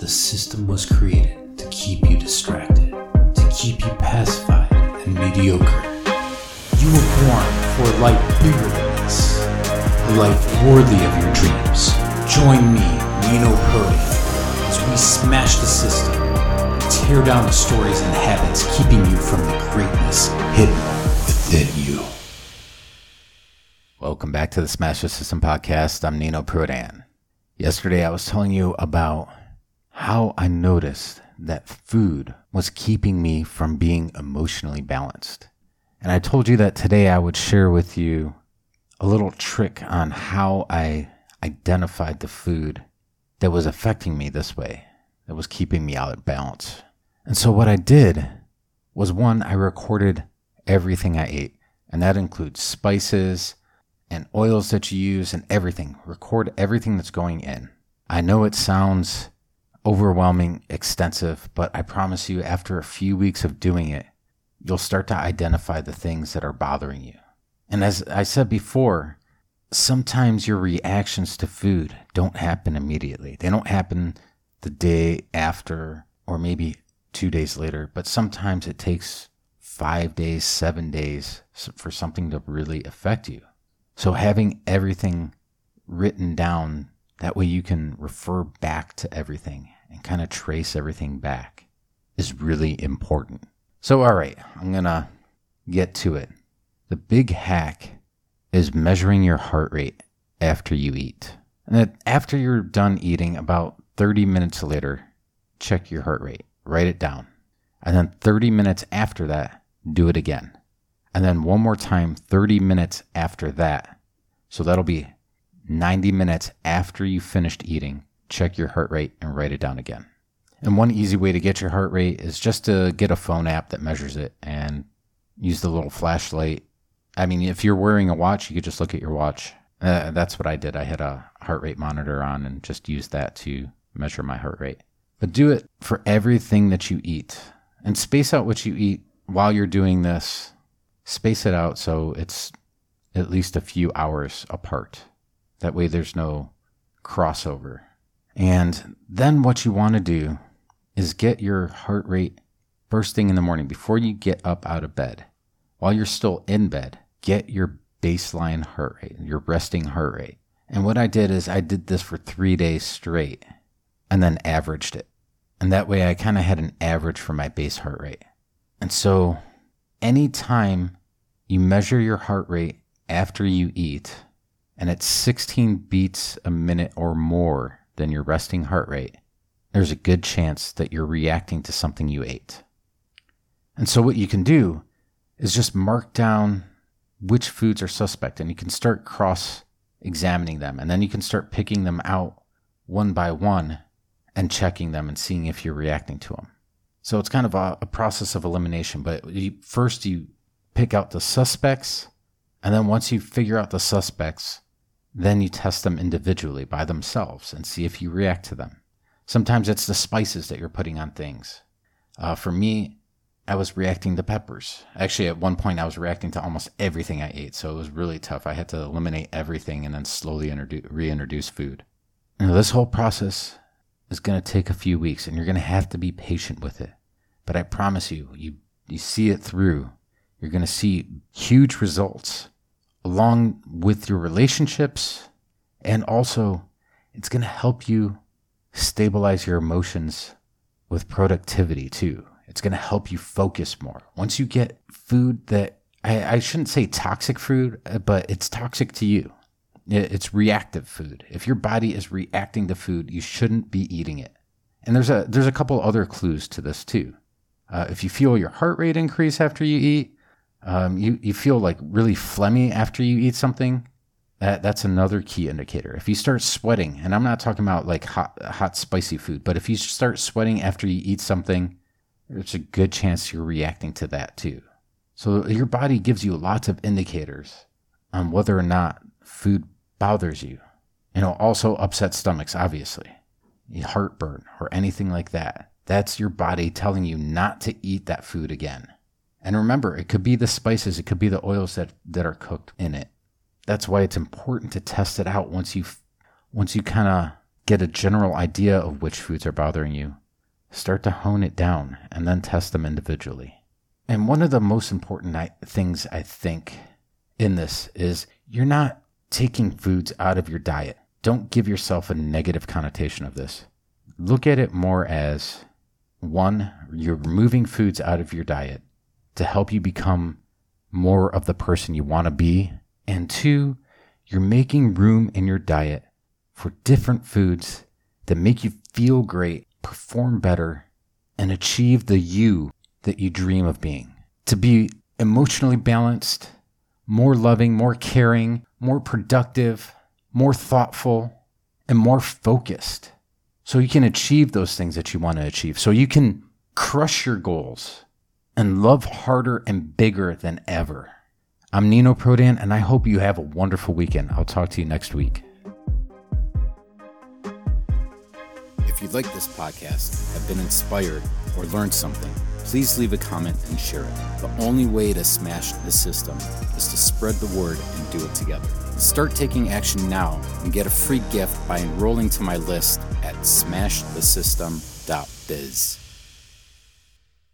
The system was created to keep you distracted, to keep you pacified and mediocre. You were born for a life bigger than this, a life worthy of your dreams. Join me, Nino Prodan, as we smash the system tear down the stories and habits keeping you from the greatness hidden within you. Welcome back to the Smash the System podcast. I'm Nino Prodan. Yesterday I was telling you about how I noticed that food was keeping me from being emotionally balanced. And I told you that today I would share with you a little trick on how I identified the food that was affecting me this way, that was keeping me out of balance. And so what I did was one, I recorded everything I ate, and that includes spices and oils that you use and everything. Record everything that's going in. I know it sounds overwhelming, extensive, but I promise you, after a few weeks of doing it, you'll start to identify the things that are bothering you. And as I said before, sometimes your reactions to food don't happen immediately. They don't happen the day after or maybe two days later, but sometimes it takes five days, seven days for something to really affect you. So having everything written down that way you can refer back to everything and kind of trace everything back is really important. So, all right, I'm going to get to it. The big hack is measuring your heart rate after you eat. And after you're done eating, about 30 minutes later, check your heart rate, write it down. And then 30 minutes after that, do it again. And then one more time, 30 minutes after that. So that'll be 90 minutes after you finished eating, check your heart rate and write it down again. And one easy way to get your heart rate is just to get a phone app that measures it and use the little flashlight. I mean, if you're wearing a watch, you could just look at your watch. Uh, that's what I did. I had a heart rate monitor on and just used that to measure my heart rate. But do it for everything that you eat and space out what you eat while you're doing this. Space it out so it's at least a few hours apart. That way there's no crossover. And then what you want to do is get your heart rate first thing in the morning before you get up out of bed. While you're still in bed, get your baseline heart rate, your resting heart rate. And what I did is I did this for three days straight and then averaged it. And that way I kind of had an average for my base heart rate. And so anytime you measure your heart rate after you eat, and it's 16 beats a minute or more than your resting heart rate, there's a good chance that you're reacting to something you ate. And so, what you can do is just mark down which foods are suspect, and you can start cross examining them. And then you can start picking them out one by one and checking them and seeing if you're reacting to them. So, it's kind of a, a process of elimination. But you, first, you pick out the suspects. And then, once you figure out the suspects, then you test them individually by themselves and see if you react to them. Sometimes it's the spices that you're putting on things. Uh, for me, I was reacting to peppers. Actually, at one point, I was reacting to almost everything I ate, so it was really tough. I had to eliminate everything and then slowly introdu- reintroduce food. Now, this whole process is going to take a few weeks, and you're going to have to be patient with it. But I promise you, you, you see it through. You're going to see huge results along with your relationships. And also, it's going to help you stabilize your emotions with productivity too. It's going to help you focus more. Once you get food that I, I shouldn't say toxic food, but it's toxic to you. It's reactive food. If your body is reacting to food, you shouldn't be eating it. And there's a there's a couple other clues to this too. Uh, if you feel your heart rate increase after you eat, um, you, you feel like really phlegmy after you eat something, that, that's another key indicator. If you start sweating, and I'm not talking about like hot, hot, spicy food, but if you start sweating after you eat something, there's a good chance you're reacting to that too. So your body gives you lots of indicators on whether or not food bothers you. You know, also upset stomachs, obviously, heartburn or anything like that. That's your body telling you not to eat that food again. And remember, it could be the spices, it could be the oils that, that are cooked in it. That's why it's important to test it out once you once you kind of get a general idea of which foods are bothering you, start to hone it down and then test them individually. And one of the most important things I think in this is you're not taking foods out of your diet. Don't give yourself a negative connotation of this. Look at it more as one, you're removing foods out of your diet to help you become more of the person you want to be. And two, you're making room in your diet for different foods that make you feel great, perform better, and achieve the you that you dream of being. To be emotionally balanced, more loving, more caring, more productive, more thoughtful, and more focused. So you can achieve those things that you want to achieve. So you can crush your goals and love harder and bigger than ever. I'm Nino Prodan, and I hope you have a wonderful weekend. I'll talk to you next week. If you like this podcast, have been inspired, or learned something, please leave a comment and share it. The only way to smash the system is to spread the word and do it together. Start taking action now and get a free gift by enrolling to my list at smashthesystem.biz.